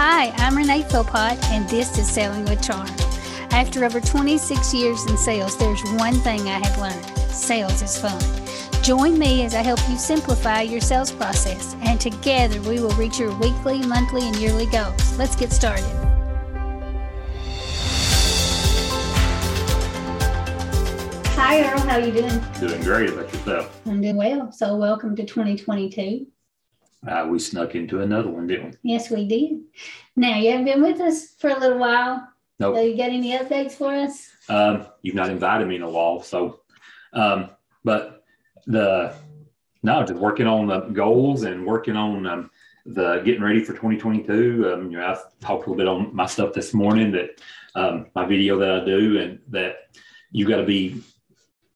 Hi, I'm Renee Philpott, and this is Selling with Charm. After over 26 years in sales, there's one thing I have learned sales is fun. Join me as I help you simplify your sales process, and together we will reach your weekly, monthly, and yearly goals. Let's get started. Hi, Earl. How are you doing? Doing great about yourself. I'm doing well. So, welcome to 2022. Uh, we snuck into another one, didn't we? Yes, we did. Now, you haven't been with us for a little while. Nope. So, you got any updates for us? Um, you've not invited me in a while, so. Um, but the no, just working on the goals and working on um, the getting ready for 2022. Um, you know, I've talked a little bit on my stuff this morning that um, my video that I do, and that you got to be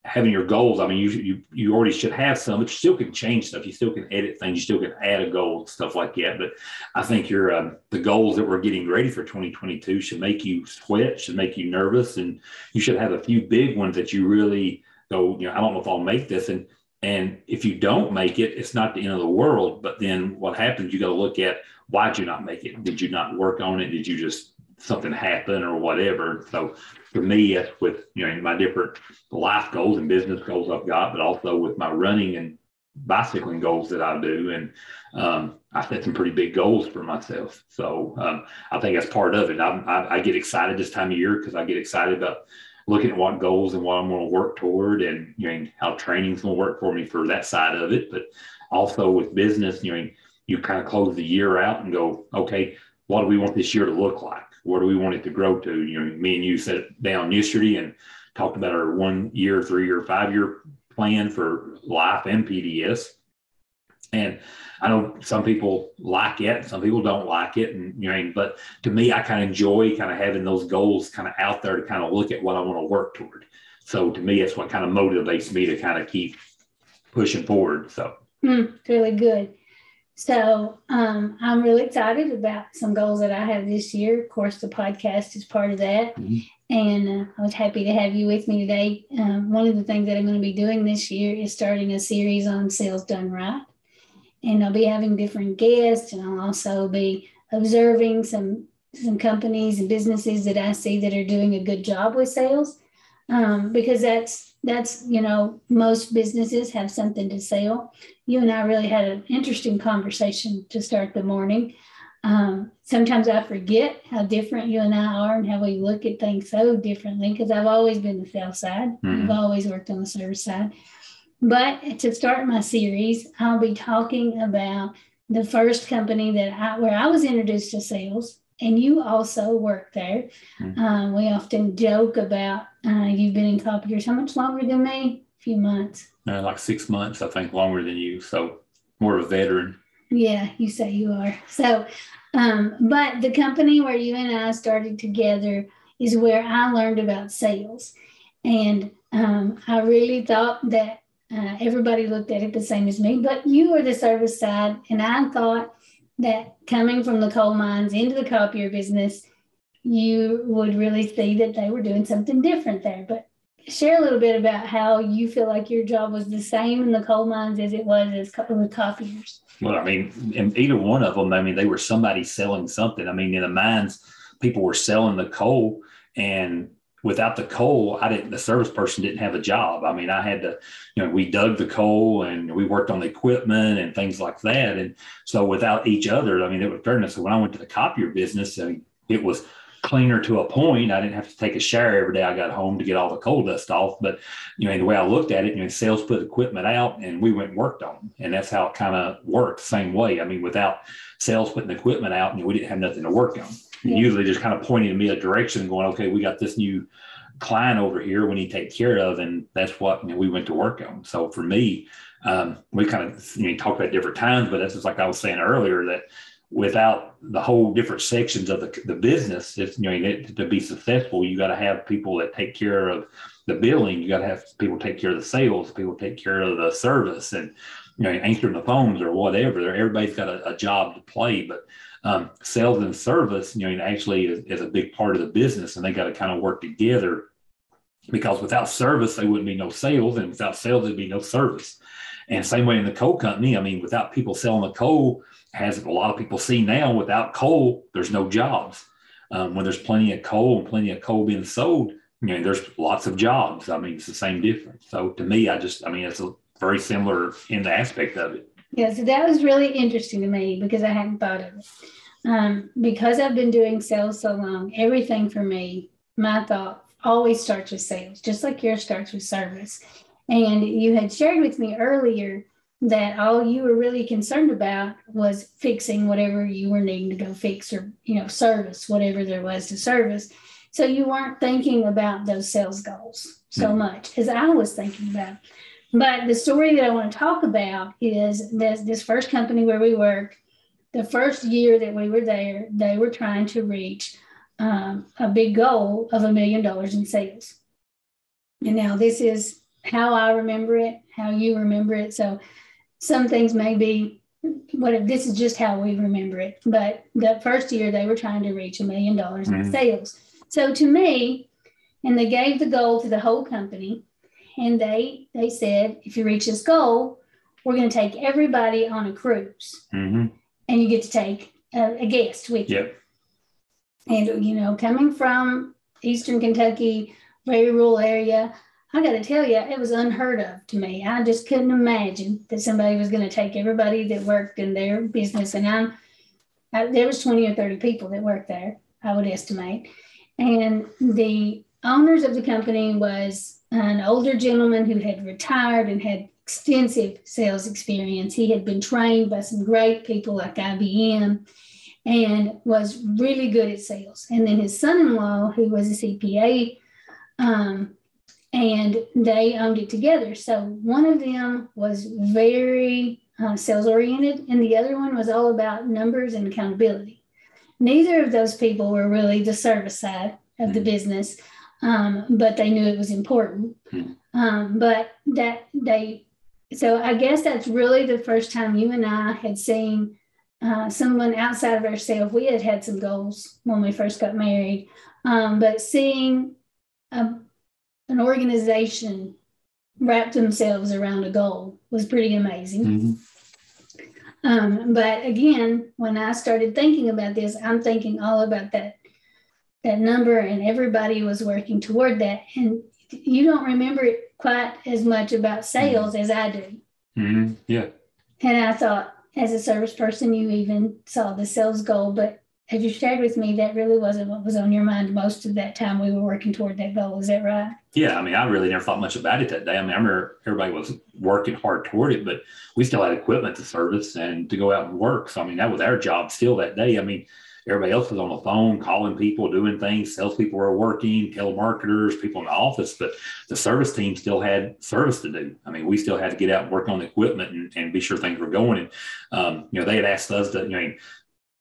having your goals. I mean, you, you you already should have some, but you still can change stuff. You still can edit things. You still can add a goal, stuff like that. But I think your um, the goals that we're getting ready for 2022 should make you sweat, should make you nervous, and you should have a few big ones that you really go. You know, I don't know if I'll make this, and and if you don't make it, it's not the end of the world. But then what happens? You got to look at why did you not make it? Did you not work on it? Did you just something happen or whatever? So for me, that's with you know my different life goals and business goals I've got, but also with my running and bicycling goals that I do, and um, I set some pretty big goals for myself. So um, I think that's part of it. I, I, I get excited this time of year because I get excited about looking at what goals and what I'm going to work toward, and you know how training's going to work for me for that side of it. But also with business, you know, you kind of close the year out and go, okay, what do we want this year to look like? Where do we want it to grow to? You know, me and you sat down yesterday and talked about our one year, three year, five year plan for life and PDS. And I know some people like it, some people don't like it, and you know, but to me, I kind of enjoy kind of having those goals kind of out there to kind of look at what I want to work toward. So to me, that's what kind of motivates me to kind of keep pushing forward. So mm, really good. So um, I'm really excited about some goals that I have this year. Of course, the podcast is part of that. Mm-hmm. And uh, I was happy to have you with me today. Um, one of the things that I'm going to be doing this year is starting a series on sales done right. And I'll be having different guests, and I'll also be observing some some companies and businesses that I see that are doing a good job with sales, um, because that's that's you know most businesses have something to sell. You and I really had an interesting conversation to start the morning um, sometimes I forget how different you and I are and how we look at things so differently because I've always been the sales side. Mm-hmm. I've always worked on the service side. But to start my series, I'll be talking about the first company that I, where I was introduced to sales, and you also work there. Mm-hmm. Um, we often joke about uh, you've been in copiers how much longer than me? A few months. Uh, like six months, I think, longer than you. So more of a veteran. Yeah, you say you are. So, um, but the company where you and I started together is where I learned about sales. And um, I really thought that uh, everybody looked at it the same as me, but you were the service side. And I thought that coming from the coal mines into the copier business, you would really see that they were doing something different there. But share a little bit about how you feel like your job was the same in the coal mines as it was as with copiers. Well, I mean, in either one of them, I mean, they were somebody selling something. I mean, in the mines, people were selling the coal, and without the coal, I didn't. The service person didn't have a job. I mean, I had to, you know, we dug the coal and we worked on the equipment and things like that. And so, without each other, I mean, it was fairness. So when I went to the copier business, I mean, it was cleaner to a point. I didn't have to take a shower every day I got home to get all the coal dust off. But you know, the way I looked at it, you know, sales put equipment out and we went and worked on them. And that's how it kind of worked same way. I mean, without sales putting equipment out, and we didn't have nothing to work on. Yeah. Usually just kind of pointing me a direction going, okay, we got this new client over here we need to take care of. And that's what you know, we went to work on. So for me, um, we kind of you know, talk about different times, but that's just like I was saying earlier that without the whole different sections of the, the business, if you know to be successful, you got to have people that take care of the billing. You got to have people take care of the sales. People take care of the service, and you know answering the phones or whatever. Everybody's got a, a job to play, but um, sales and service, you know, actually is, is a big part of the business, and they got to kind of work together because without service, there wouldn't be no sales, and without sales, there'd be no service. And same way in the coal company. I mean, without people selling the coal, as a lot of people see now, without coal, there's no jobs. Um, when there's plenty of coal and plenty of coal being sold, you know, there's lots of jobs. I mean, it's the same difference. So to me, I just, I mean, it's a very similar in the aspect of it. Yeah, so that was really interesting to me because I hadn't thought of it. Um, because I've been doing sales so long, everything for me, my thought always starts with sales, just like yours starts with service. And you had shared with me earlier that all you were really concerned about was fixing whatever you were needing to go fix or, you know, service whatever there was to service. So you weren't thinking about those sales goals so mm-hmm. much as I was thinking about. But the story that I want to talk about is this, this first company where we work, the first year that we were there, they were trying to reach um, a big goal of a million dollars in sales. And now this is how I remember it, how you remember it. So some things may be what if this is just how we remember it. But the first year they were trying to reach a million dollars in mm-hmm. sales. So to me, and they gave the goal to the whole company, and they they said, if you reach this goal, we're going to take everybody on a cruise, mm-hmm. and you get to take a, a guest with you. Yep. And you know, coming from Eastern Kentucky, very rural area, I got to tell you, it was unheard of to me. I just couldn't imagine that somebody was going to take everybody that worked in their business, and I'm I, there was 20 or 30 people that worked there, I would estimate. And the owners of the company was an older gentleman who had retired and had extensive sales experience. He had been trained by some great people like IBM and was really good at sales. And then his son in law, who was a CPA, um, and they owned it together. So one of them was very uh, sales oriented, and the other one was all about numbers and accountability. Neither of those people were really the service side of the mm-hmm. business, um, but they knew it was important. Hmm. Um, but that they, so I guess that's really the first time you and I had seen uh, someone outside of ourselves. We had had some goals when we first got married, um, but seeing a, an organization wrap themselves around a goal was pretty amazing. Mm-hmm. Um, but again, when I started thinking about this, I'm thinking all about that that number and everybody was working toward that and you don't remember it quite as much about sales mm-hmm. as i do mm-hmm. yeah and i thought as a service person you even saw the sales goal but as you shared with me that really wasn't what was on your mind most of that time we were working toward that goal is that right yeah i mean i really never thought much about it that day i mean i remember everybody was working hard toward it but we still had equipment to service and to go out and work so i mean that was our job still that day i mean everybody else was on the phone calling people, doing things. Salespeople were working, telemarketers, people in the office, but the service team still had service to do. I mean, we still had to get out and work on the equipment and, and be sure things were going. And um, you know, they had asked us to, you know,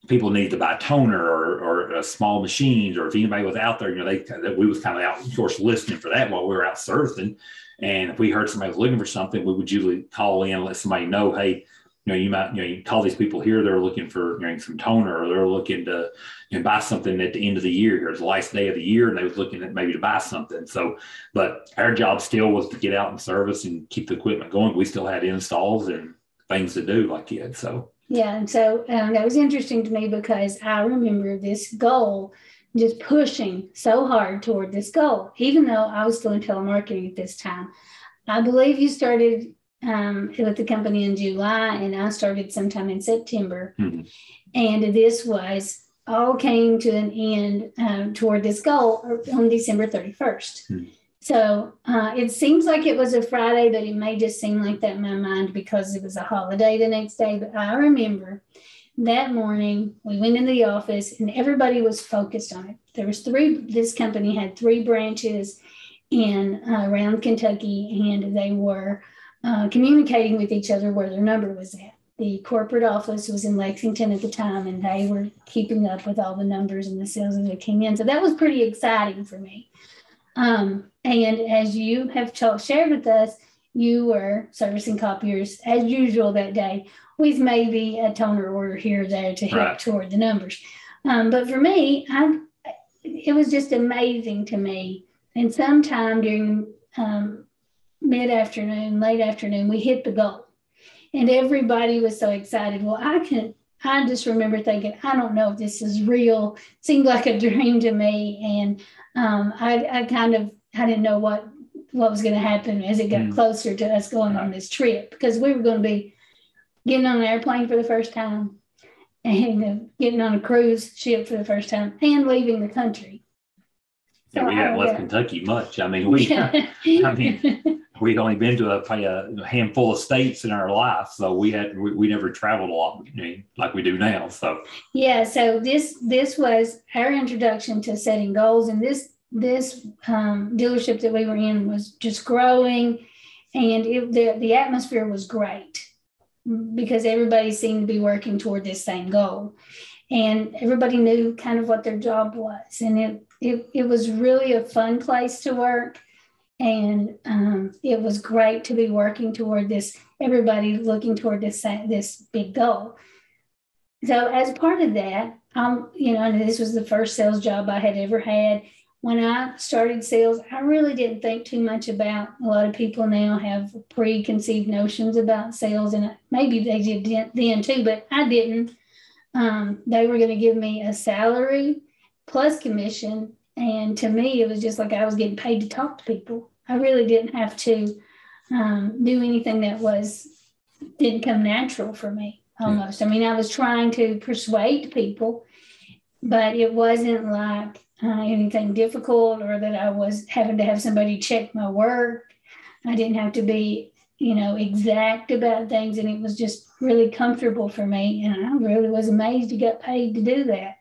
people needed to buy toner or, or small machines, or if anybody was out there, you know, they we was kind of out, of course, listening for that while we were out servicing. And if we heard somebody was looking for something, we would usually call in and let somebody know, hey, you know, you might, you know, you call these people here, they're looking for you know, some toner or they're looking to you know, buy something at the end of the year. Here's the last day of the year and they was looking at maybe to buy something. So, but our job still was to get out and service and keep the equipment going. We still had installs and things to do like had. So, yeah. And so um, that was interesting to me because I remember this goal just pushing so hard toward this goal, even though I was still in telemarketing at this time. I believe you started um, with the company in July, and I started sometime in September. Mm-hmm. And this was all came to an end um, toward this goal on December 31st. Mm-hmm. So uh, it seems like it was a Friday, but it may just seem like that in my mind because it was a holiday the next day. But I remember that morning we went into the office and everybody was focused on it. There was three. This company had three branches in uh, around Kentucky, and they were uh, communicating with each other where their number was at. The corporate office was in Lexington at the time, and they were keeping up with all the numbers and the sales that came in. So that was pretty exciting for me. Um, and as you have shared with us, you were servicing copiers as usual that day, with maybe a toner order here or there to help right. toward the numbers. Um, but for me, I, it was just amazing to me. And sometime during um, mid afternoon, late afternoon, we hit the goal. and everybody was so excited. Well, I can I just remember thinking, I don't know if this is real. It seemed like a dream to me. And um, I, I kind of I didn't know what what was going to happen as it got mm. closer to us going on this trip because we were going to be getting on an airplane for the first time and uh, getting on a cruise ship for the first time and leaving the country. Yeah, we haven't left Kentucky much. I mean, we, I mean, we'd only been to a, a, handful of states in our life, so we had we, we never traveled a lot like we do now. So yeah, so this this was our introduction to setting goals, and this this um, dealership that we were in was just growing, and it, the the atmosphere was great because everybody seemed to be working toward this same goal, and everybody knew kind of what their job was, and it it, it was really a fun place to work, and um, it was great to be working toward this. Everybody looking toward this this big goal. So as part of that, um, you know, this was the first sales job I had ever had when I started sales, I really didn't think too much about. A lot of people now have preconceived notions about sales, and maybe they did then too, but I didn't. Um, they were going to give me a salary plus commission, and to me, it was just like I was getting paid to talk to people. I really didn't have to um, do anything that was didn't come natural for me. Almost, yeah. I mean, I was trying to persuade people, but it wasn't like uh, anything difficult or that I was having to have somebody check my work. I didn't have to be, you know, exact about things. And it was just really comfortable for me. And I really was amazed to get paid to do that.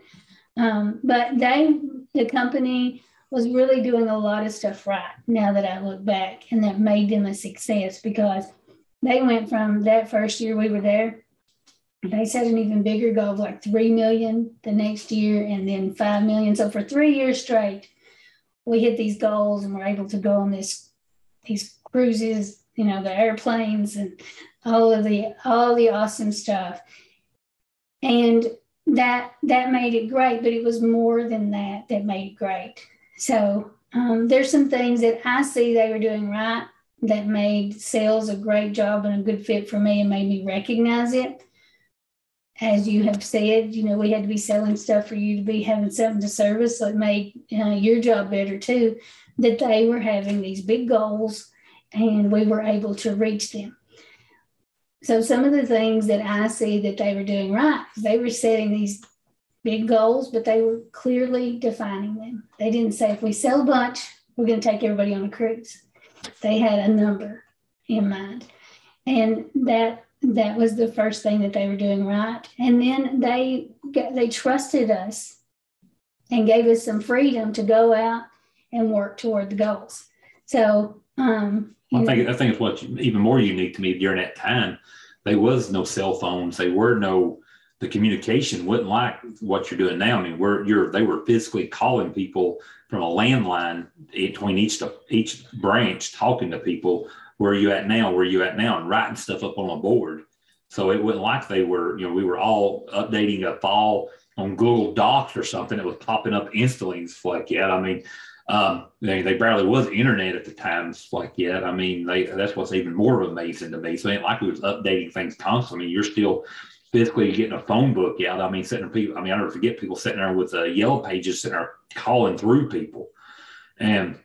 Um, but they, the company was really doing a lot of stuff right now that I look back. And that made them a success because they went from that first year we were there they set an even bigger goal of like 3 million the next year and then 5 million. So for three years straight, we hit these goals and we're able to go on this, these cruises, you know, the airplanes and all of the, all the awesome stuff. And that, that made it great, but it was more than that that made it great. So um, there's some things that I see they were doing right that made sales a great job and a good fit for me and made me recognize it as you have said, you know, we had to be selling stuff for you to be having something to service. So it made uh, your job better too, that they were having these big goals and we were able to reach them. So some of the things that I see that they were doing right, they were setting these big goals, but they were clearly defining them. They didn't say, if we sell a bunch, we're going to take everybody on a cruise. They had a number in mind. And that that was the first thing that they were doing right and then they they trusted us and gave us some freedom to go out and work toward the goals so um, I think I think it's what's even more unique to me during that time. There was no cell phones. There were no the communication wasn't like what you're doing now. I mean, we're you're they were physically calling people from a landline between each each branch, talking to people where are you at now? Where are you at now? And writing stuff up on a board. So it wasn't like they were, you know, we were all updating a file on Google Docs or something It was popping up instantly It's like yeah, I mean, um, they, they barely was internet at the times like yet. I mean, they, that's what's even more amazing to me. So it ain't like we was updating things constantly. I mean, You're still physically getting a phone book out. I mean, sitting people, I mean, I never forget people sitting there with uh, yellow pages sitting there calling through people. And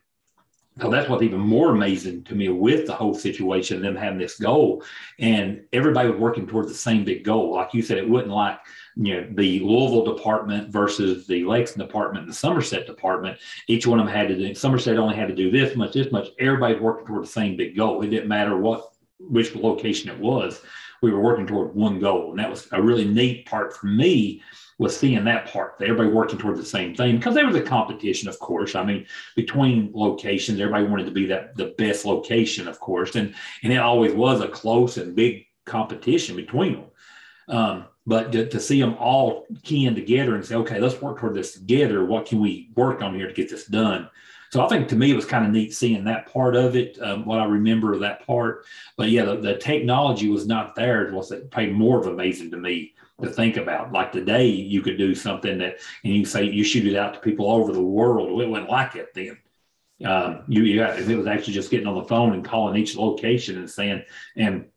so that's what's even more amazing to me with the whole situation, them having this goal, and everybody was working towards the same big goal. Like you said, it wasn't like you know the Louisville department versus the Lexington department and the Somerset department. Each one of them had to do. Somerset only had to do this much, this much. Everybody working toward the same big goal. It didn't matter what which location it was. We were working toward one goal, and that was a really neat part for me was seeing that part, everybody working toward the same thing because there was a competition, of course. I mean, between locations, everybody wanted to be that the best location, of course, and and it always was a close and big competition between them. Um, but to, to, see them all keying together and say, okay, let's work toward this together. What can we work on here to get this done? So I think to me it was kind of neat seeing that part of it. Um, what I remember of that part, but yeah, the, the technology was not there. It was paid more of amazing to me to think about. Like today, you could do something that, and you say you shoot it out to people all over the world. It wasn't like it then. Um, you, you it was actually just getting on the phone and calling each location and saying, and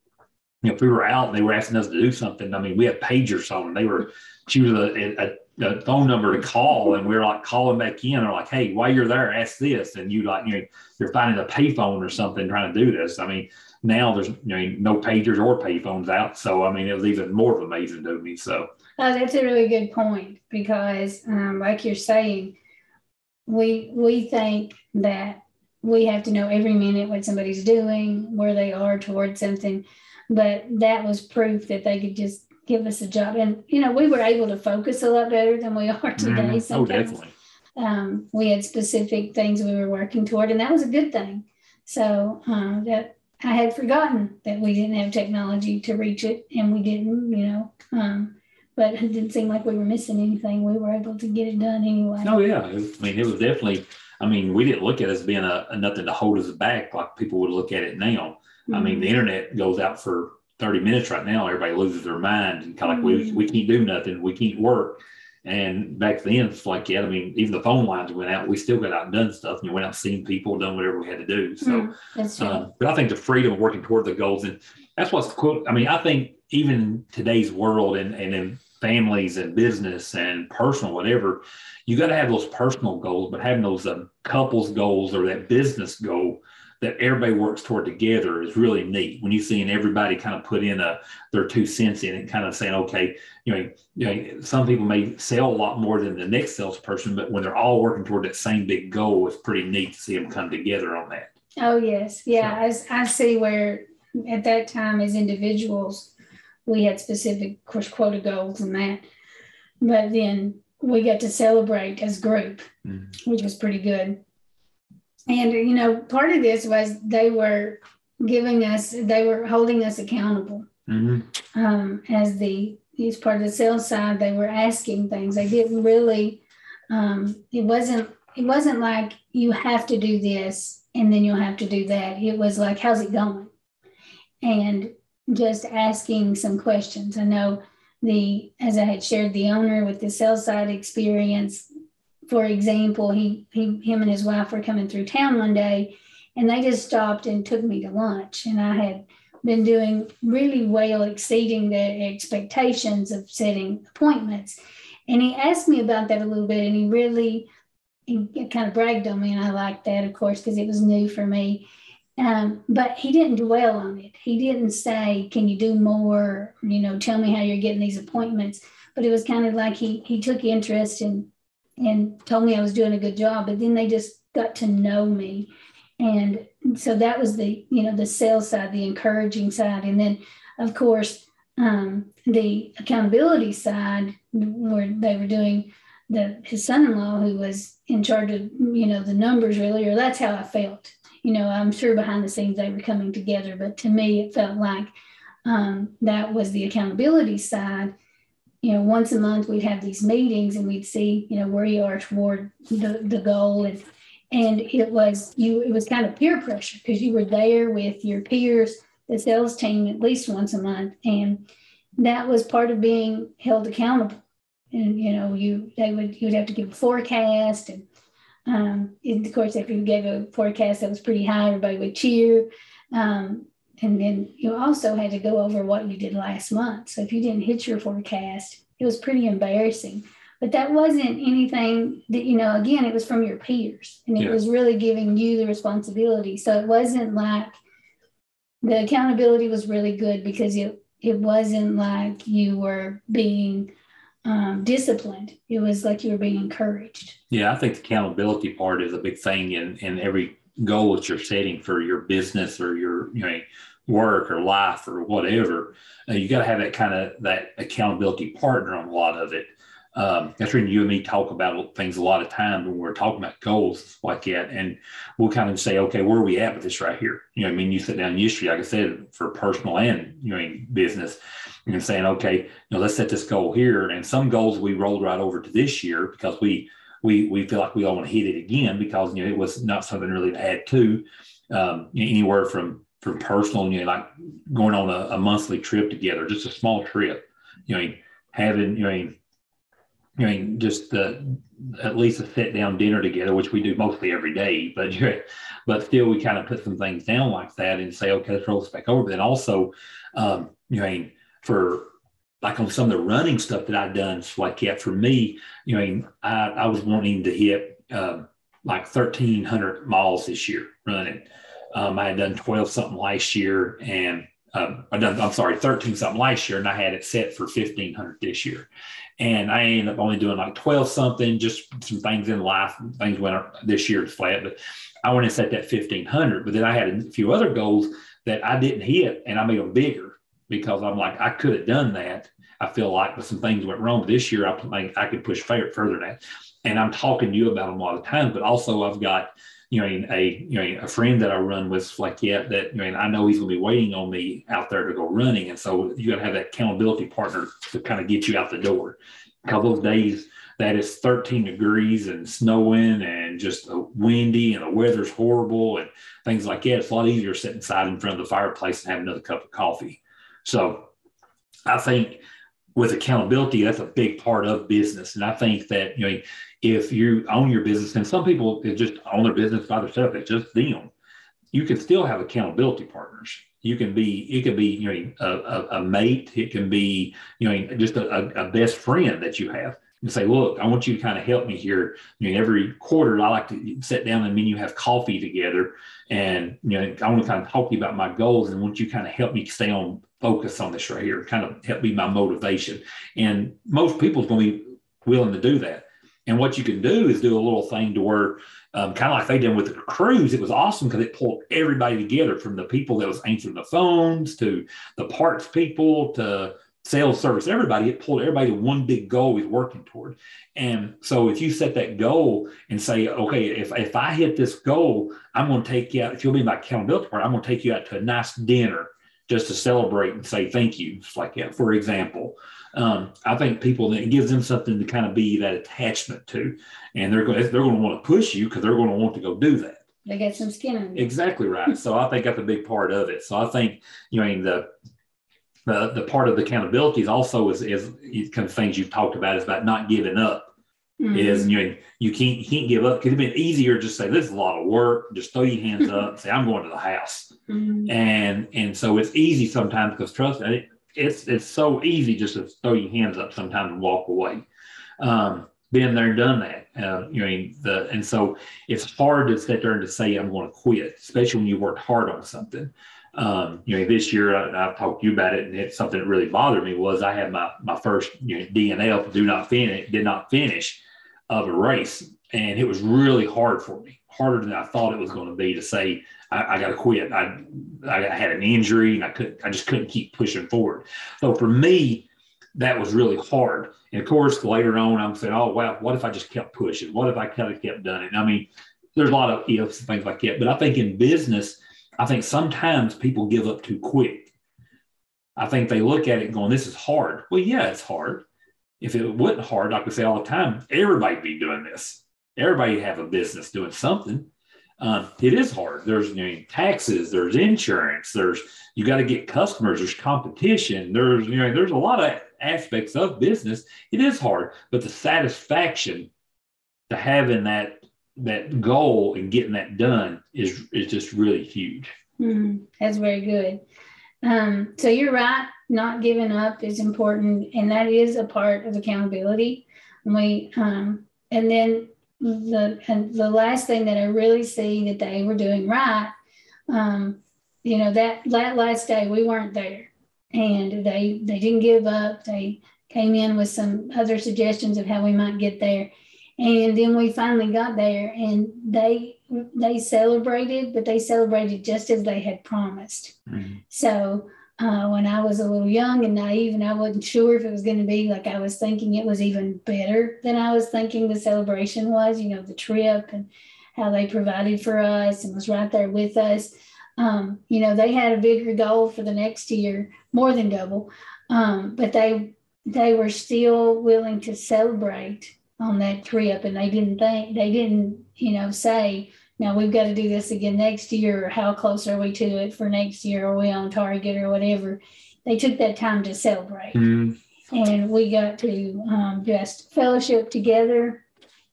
you know, if we were out and they were asking us to do something, I mean, we had pagers on. They were she was a, a, a, phone number to call, and we are like calling back in. They're like, "Hey, while you're there, ask this," and you like you know you're finding a payphone or something trying to do this. I mean, now there's you know no pagers or payphones out, so I mean it was even more of amazing to me. So oh, that's a really good point because, um, like you're saying, we we think that we have to know every minute what somebody's doing, where they are towards something, but that was proof that they could just give us a job. And, you know, we were able to focus a lot better than we are today. Mm, oh, definitely. Um, we had specific things we were working toward, and that was a good thing. So uh, that I had forgotten that we didn't have technology to reach it, and we didn't, you know. Um, but it didn't seem like we were missing anything. We were able to get it done anyway. Oh yeah, I mean, it was definitely. I mean, we didn't look at it as being a, a nothing to hold us back like people would look at it now. Mm-hmm. I mean, mm-hmm. the internet goes out for 30 minutes right now, everybody loses their mind and kind of like, we, we can't do nothing. We can't work. And back then, it's like, yeah, I mean, even the phone lines went out. We still got out and done stuff. And you went out seeing people, done whatever we had to do. So, mm, um, but I think the freedom of working toward the goals, and that's what's cool. I mean, I think even in today's world and, and in families and business and personal, whatever, you got to have those personal goals, but having those um, couples goals or that business goal that everybody works toward together is really neat. When you seeing everybody kind of put in a their two cents in it, kind of saying, okay, you know, you know, some people may sell a lot more than the next salesperson, but when they're all working toward that same big goal, it's pretty neat to see them come together on that. Oh yes, yeah, so. I, I see where at that time as individuals we had specific, of course, quota goals and that, but then we got to celebrate as group, mm-hmm. which was pretty good. And, you know, part of this was they were giving us, they were holding us accountable. Mm-hmm. Um, as the, as part of the sales side, they were asking things. They didn't really, um, it wasn't, it wasn't like you have to do this and then you'll have to do that. It was like, how's it going? And just asking some questions. I know the, as I had shared, the owner with the sales side experience for example, he, he him and his wife were coming through town one day and they just stopped and took me to lunch. And I had been doing really well, exceeding their expectations of setting appointments. And he asked me about that a little bit and he really he kind of bragged on me. And I liked that, of course, because it was new for me. Um, but he didn't dwell on it. He didn't say, "Can you do more?" You know, tell me how you're getting these appointments. But it was kind of like he he took interest in and told me I was doing a good job, but then they just got to know me. And so that was the, you know, the sales side, the encouraging side. And then of course, um, the accountability side where they were doing the his son-in-law who was in charge of, you know, the numbers really, or that's how I felt. You know, I'm sure behind the scenes they were coming together, but to me it felt like um, that was the accountability side you know, once a month we'd have these meetings and we'd see, you know, where you are toward the, the goal. And, and it was you, it was kind of peer pressure because you were there with your peers, the sales team at least once a month. And that was part of being held accountable. And, you know, you, they would, you'd have to give a forecast and, um, and of course, if you gave a forecast that was pretty high, everybody would cheer. Um, and then you also had to go over what you did last month. So if you didn't hit your forecast, it was pretty embarrassing. But that wasn't anything that, you know, again, it was from your peers and it yeah. was really giving you the responsibility. So it wasn't like the accountability was really good because it, it wasn't like you were being um, disciplined. It was like you were being encouraged. Yeah, I think the accountability part is a big thing in, in every goal that you're setting for your business or your you know work or life or whatever, uh, you got to have that kind of that accountability partner on a lot of it. Um, that's when you and me talk about things a lot of times when we're talking about goals like that, and we'll kind of say, okay, where are we at with this right here? You know, I mean, you sit down yesterday, like I said, for personal and you know business, and saying, okay, you know, let's set this goal here, and some goals we rolled right over to this year because we we we feel like we all want to hit it again because you know it was not something really to add to um, anywhere from from personal, you know, like going on a, a, monthly trip together, just a small trip, you know, having, you know, I mean, just the at least a sit down dinner together, which we do mostly every day, but but still we kind of put some things down like that and say, okay, let's roll this back over. But then also, um, you know, for like on some of the running stuff that I've done, so like yeah, for me, you know, I, I was wanting to hit um, like 1,300 miles this year running. Um, I had done 12 something last year and um, I I'm sorry, 13 something last year, and I had it set for 1500 this year. And I ended up only doing like 12 something, just some things in life, things went up this year flat, but I went and set that 1500. But then I had a few other goals that I didn't hit, and I made them bigger because I'm like, I could have done that. I feel like, but some things went wrong. But this year, I, I could push further than that. And I'm talking to you about them all the time, but also I've got you know, a you know a friend that I run with like yeah that you know I know he's gonna be waiting on me out there to go running, and so you got to have that accountability partner to kind of get you out the door. Because those days that is 13 degrees and snowing and just windy and the weather's horrible and things like that, it's a lot easier sitting inside in front of the fireplace and have another cup of coffee. So I think with accountability, that's a big part of business. And I think that, you know, if you own your business, and some people just own their business by themselves, it's just them. You can still have accountability partners. You can be, it can be, you know, a, a, a mate. It can be, you know, just a, a, best friend that you have and say, look, I want you to kind of help me here. You know, every quarter I like to sit down and me and you have coffee together. And, you know, I want to kind of talk to you about my goals and want you kind of help me stay on focus on this right here, kind of help be my motivation. And most people's going to be willing to do that. And what you can do is do a little thing to where, um, kind of like they did with the cruise, it was awesome because it pulled everybody together from the people that was answering the phones to the parts people to sales service, everybody. It pulled everybody to one big goal he's working toward. And so if you set that goal and say, okay, if, if I hit this goal, I'm going to take you out, if you'll be my accountability partner, I'm going to take you out to a nice dinner just to celebrate and say thank you. Like that, for example um, I think people it gives them something to kind of be that attachment to, and they're going they're going to want to push you because they're going to want to go do that. They get some skin on you. Exactly right. so I think that's a big part of it. So I think you know the the the part of the accountability is also is is kind of things you've talked about is about not giving up. Mm-hmm. Is you know you can't you can't give up. Could have been easier just say this is a lot of work. Just throw your hands up. Say I'm going to the house. Mm-hmm. And and so it's easy sometimes because trust me, it's it's so easy just to throw your hands up sometimes and walk away. Um, been there and done that. Uh, you know, the and so it's hard to sit there and to say I'm going to quit, especially when you worked hard on something. Um, you know, this year I, have talked to you about it, and it's something that really bothered me was I had my my first you know, DNF, do not finish, did not finish of a race, and it was really hard for me, harder than I thought it was going to be to say I, I got to quit. I, I had an injury and I couldn't, I just couldn't keep pushing forward. So for me, that was really hard. And of course, later on, I'm saying, oh wow, what if I just kept pushing? What if I kind of kept doing it? I mean, there's a lot of ifs and things like that. But I think in business, I think sometimes people give up too quick. I think they look at it going, this is hard. Well, yeah, it's hard. If it wasn't hard, I could say all the time, everybody'd be doing this. Everybody have a business doing something. Um, it is hard. There's you know, taxes, there's insurance, there's you got to get customers, there's competition, there's you know there's a lot of aspects of business. It is hard, but the satisfaction to having that that goal and getting that done is is just really huge. Mm-hmm. That's very good. Um, so you're right. Not giving up is important, and that is a part of accountability. And we um, and then the and the last thing that I really see that they were doing right, um, you know, that that last day we weren't there, and they they didn't give up. They came in with some other suggestions of how we might get there, and then we finally got there, and they they celebrated, but they celebrated just as they had promised. Mm-hmm. So uh, when I was a little young and naive, and I wasn't sure if it was going to be like I was thinking it was even better than I was thinking the celebration was, you know, the trip and how they provided for us and was right there with us. Um, you know, they had a bigger goal for the next year, more than double, um, but they they were still willing to celebrate on that trip, and they didn't think they didn't, you know, say, now we've got to do this again next year or how close are we to it for next year are we on target or whatever they took that time to celebrate mm. and we got to um, just fellowship together.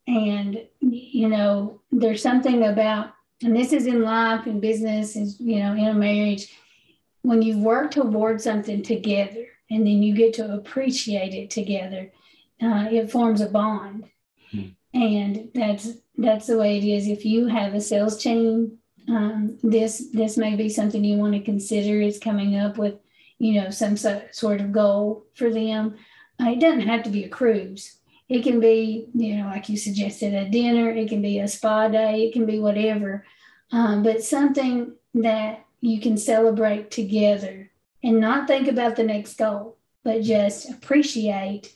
And, you know, there's something about, and this is in life and business, and, you know, in a marriage, when you work toward something together and then you get to appreciate it together, uh, it forms a bond. Hmm. And that's that's the way it is. If you have a sales team, um, this this may be something you want to consider. Is coming up with you know, some so, sort of goal for them. Uh, it doesn't have to be a cruise. It can be, you know, like you suggested, a dinner. It can be a spa day. It can be whatever, um, but something that you can celebrate together and not think about the next goal, but just appreciate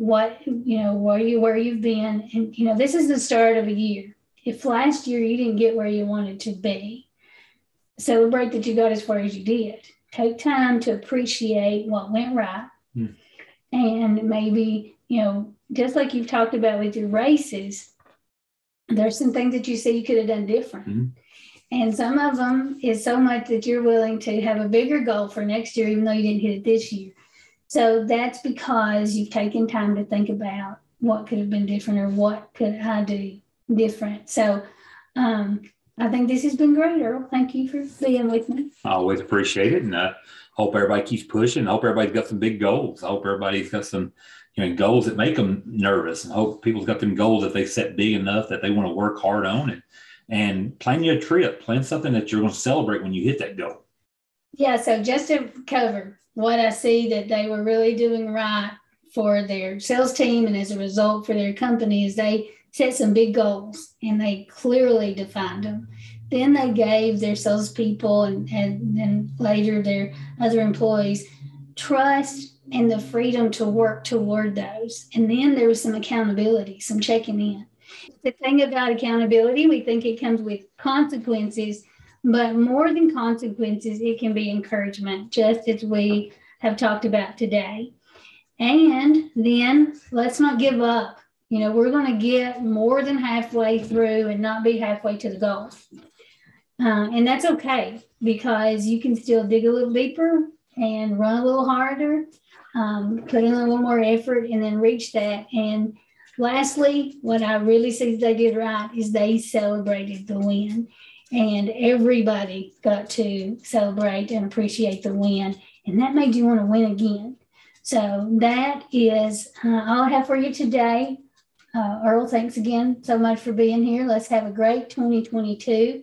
what you know where you where you've been and you know this is the start of a year if last year you didn't get where you wanted to be celebrate that you got as far as you did take time to appreciate what went right. Mm. And maybe, you know, just like you've talked about with your races, there's some things that you see you could have done different. Mm-hmm. And some of them is so much that you're willing to have a bigger goal for next year, even though you didn't hit it this year. So that's because you've taken time to think about what could have been different or what could I do different. So um, I think this has been great, Earl. Thank you for being with me. I always appreciate it, and I hope everybody keeps pushing. I hope everybody's got some big goals. I hope everybody's got some you know goals that make them nervous, and hope people's got them goals that they set big enough that they want to work hard on it. And plan your trip. Plan something that you're going to celebrate when you hit that goal. Yeah. So just to cover what I see that they were really doing right for their sales team, and as a result for their company, is they set some big goals and they clearly defined them. Then they gave their salespeople and, and then later their other employees trust and the freedom to work toward those. And then there was some accountability, some checking in. The thing about accountability, we think it comes with consequences, but more than consequences, it can be encouragement, just as we have talked about today. And then let's not give up you know, we're going to get more than halfway through and not be halfway to the goal. Uh, and that's okay because you can still dig a little deeper and run a little harder, um, put in a little more effort, and then reach that. And lastly, what I really see they did right is they celebrated the win. And everybody got to celebrate and appreciate the win. And that made you want to win again. So that is uh, all I have for you today. Uh, Earl, thanks again so much for being here. Let's have a great 2022.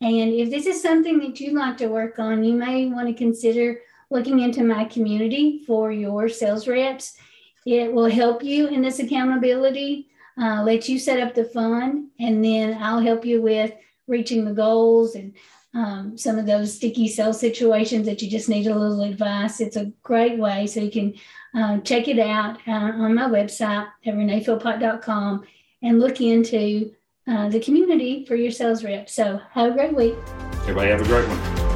And if this is something that you'd like to work on, you may want to consider looking into my community for your sales reps. It will help you in this accountability, uh, let you set up the fund, and then I'll help you with reaching the goals and um, some of those sticky sales situations that you just need a little advice. It's a great way so you can uh, check it out uh, on my website at reneephilpott.com and look into uh, the community for your sales rep. So have a great week. Everybody have a great one.